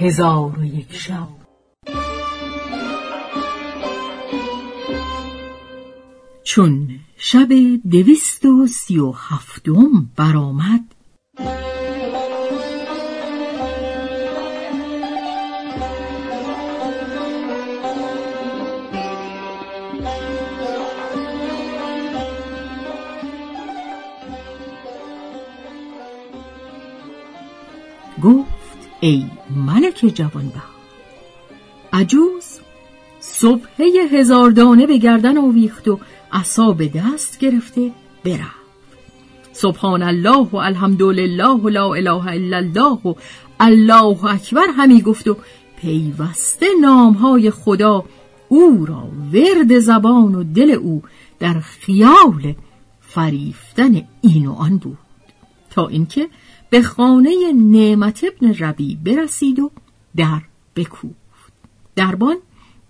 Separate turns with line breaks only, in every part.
هزار و یک شب. چون شب دویست و سی و هفتم برآمد گفت ای ملک جوانبخت. عجوز صبحه هزار دانه به گردن آویخت و عصا به دست گرفته برفت. سبحان الله و الحمدلله و لا اله الا الله و الله اکبر همی گفت و پیوسته نامهای خدا او را ورد زبان و دل او در خیال فریفتن این و آن بود. تا اینکه به خانه نعمت ابن ربی برسید و در بکوفت. دربان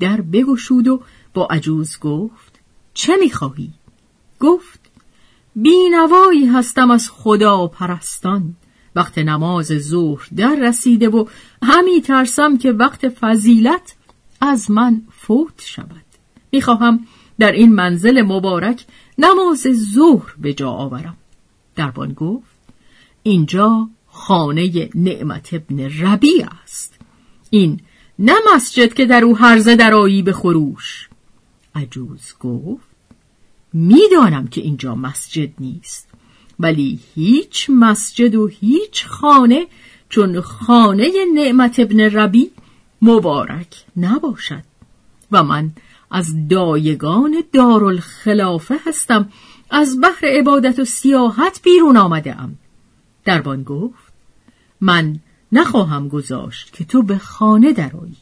در بگشود و با عجوز گفت چه می‌خواهی؟ گفت بینوایی هستم از خدا پرستان. وقت نماز ظهر در رسیده و همی ترسم که وقت فضیلت از من فوت شود. می‌خواهم در این منزل مبارک نماز ظهر به جا آورم. دربان گفت اینجا خانه نعمت ابن ربی است. این نه مسجد که در او هرزه درایی به خروش. عجوز گفت می‌دانم که اینجا مسجد نیست ولی هیچ مسجد و هیچ خانه چون خانه نعمت ابن ربی مبارک نباشد. و من از دایگان دارالخلافه هستم از بحر عبادت و سیاحت بیرون آمده ام. دربان گفت من نخواهم گذاشت که تو به خانه درایی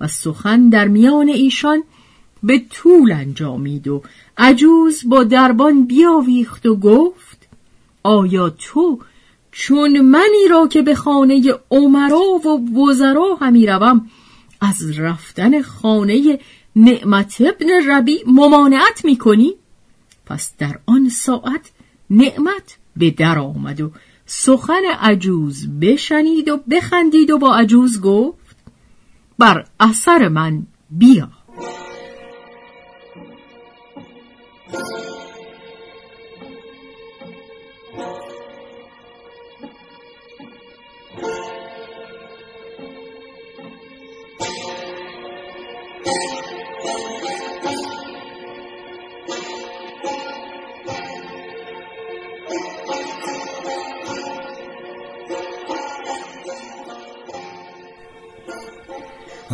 و سخن در میان ایشان به طول انجامید و عجوز با دربان بیاویخت و گفت آیا تو چون منی را که به خانه عمرا و وزرا همی روم از رفتن خانه نعمت ابن ربی ممانعت می کنی؟ پس در آن ساعت نعمت به در آمد و سخن عجوز بشنید و بخندید و با عجوز گفت بر اثر من بیا.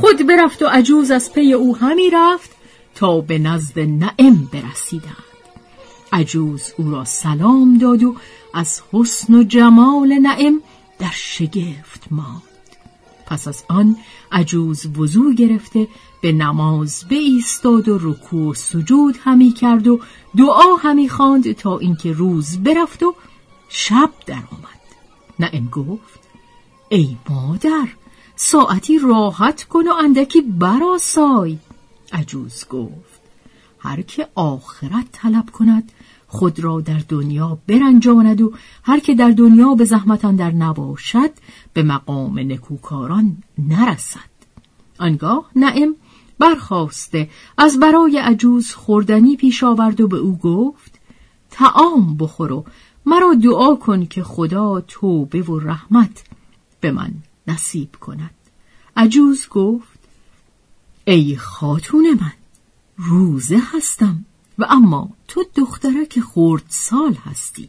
خود برفت و عجوز از پی او همی رفت تا به نزد نعم برسیدند. عجوز او را سلام داد و از حسن و جمال نعم در شگفت ماند. پس از آن عجوز وضو گرفته به نماز ایستاد و رکوع و سجود همی کرد و دعا همی خواند تا اینکه روز برفت و شب در آمد نعم گفت ای مادر ساعتی راحت کن و اندکی براسای. عجوز گفت هر که آخرت طلب کند خود را در دنیا برنجاند و هر که در دنیا به زحمت در نباشد به مقام نکوکاران نرسد. آنگاه نعم برخواسته از برای عجوز خوردنی پیش آورد و به او گفت تعام بخور و مرا دعا کن که خدا توبه و رحمت به من نصیب کند. عجوز گفت ای خاتون من روزه هستم و اما تو دخترک خورد سال هستی.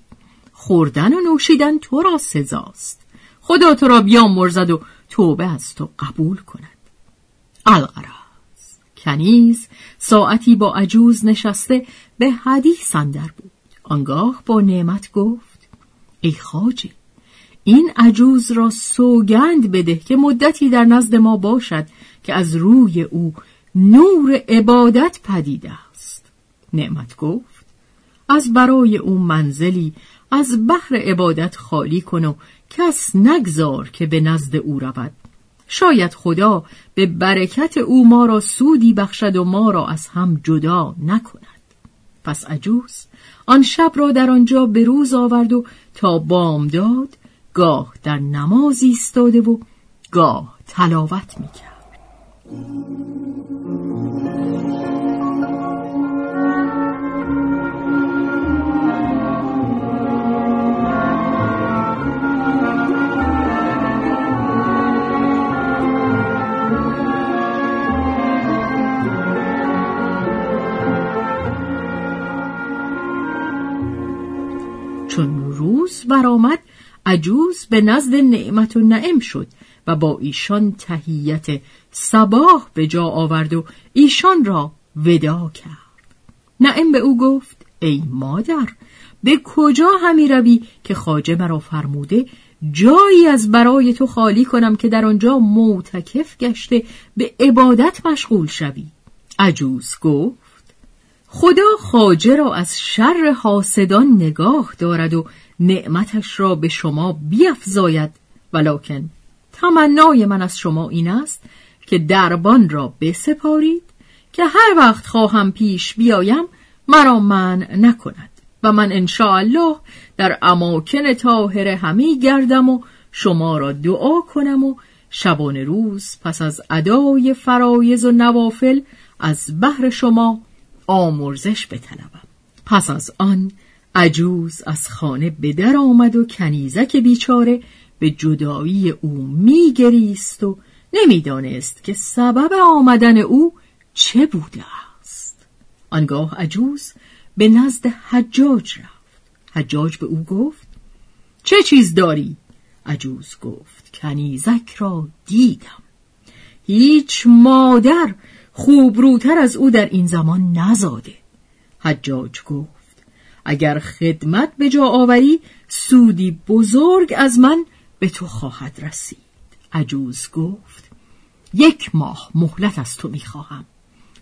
خوردن و نوشیدن تو را سزاست. خدا تو را بیامرزد و توبه از تو قبول کند. الغرض کنیز ساعتی با عجوز نشسته به حدیث اندر بود. آنگاه با نعمت گفت ای خاجه این عجوز را سوگند بده که مدتی در نزد ما باشد که از روی او نور عبادت پدیده است. نعمت گفت از برای او منزلی از بحر عبادت خالی کن و کس نگذار که به نزد او رود. شاید خدا به برکت او ما را سودی بخشد و ما را از هم جدا نکند. پس عجوز آن شب را در آنجا به روز آورد و تا بامداد گاه در نماز ایستاده و گاه تلاوت می کرد. چون روز برآمد عجوز به نزد نعمت و نعم شد و با ایشان تهیت سباه به جا آورد و ایشان را ودا کرد. نعم به او گفت ای مادر به کجا همی روی که خاجه مرا فرموده جایی از برای تو خالی کنم که در آنجا معتکف گشته به عبادت مشغول شوی؟ عجوز گفت خدا خاجه را از شر حاسدان نگاه دارد و نعمتش را به شما بیفزاید. ولکن تمنای من از شما این است که دربان را بسپارید که هر وقت خواهم پیش بیایم مرا من نکند و من الله در اماکن طاهره همی گردم و شما را دعا کنم و شبان روز پس از ادای فرایز و نوافل از بحر شما آمرزش بطلبم پس از آن عجوز از خانه به در آمد و کنیزک بیچاره به جدایی او میگریست و نمی‌دانست که سبب آمدن او چه بوده است. آنگاه عجوز به نزد حجاج رفت. حجاج به او گفت چه چیز داری؟ عجوز گفت کنیزک را دیدم. هیچ مادر خوبروتر از او در این زمان نزاده. حجاج گفت اگر خدمت به جا آوری سودی بزرگ از من به تو خواهد رسید. عجوز گفت یک ماه مهلت از تو می‌خواهم.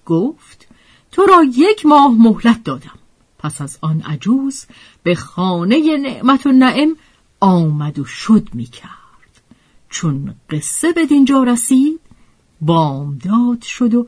گفت تو را یک ماه مهلت دادم. پس از آن عجوز به خانه نعمت و نعم آمد و شد می‌کرد. چون قصه به دینجا رسید بامداد شد و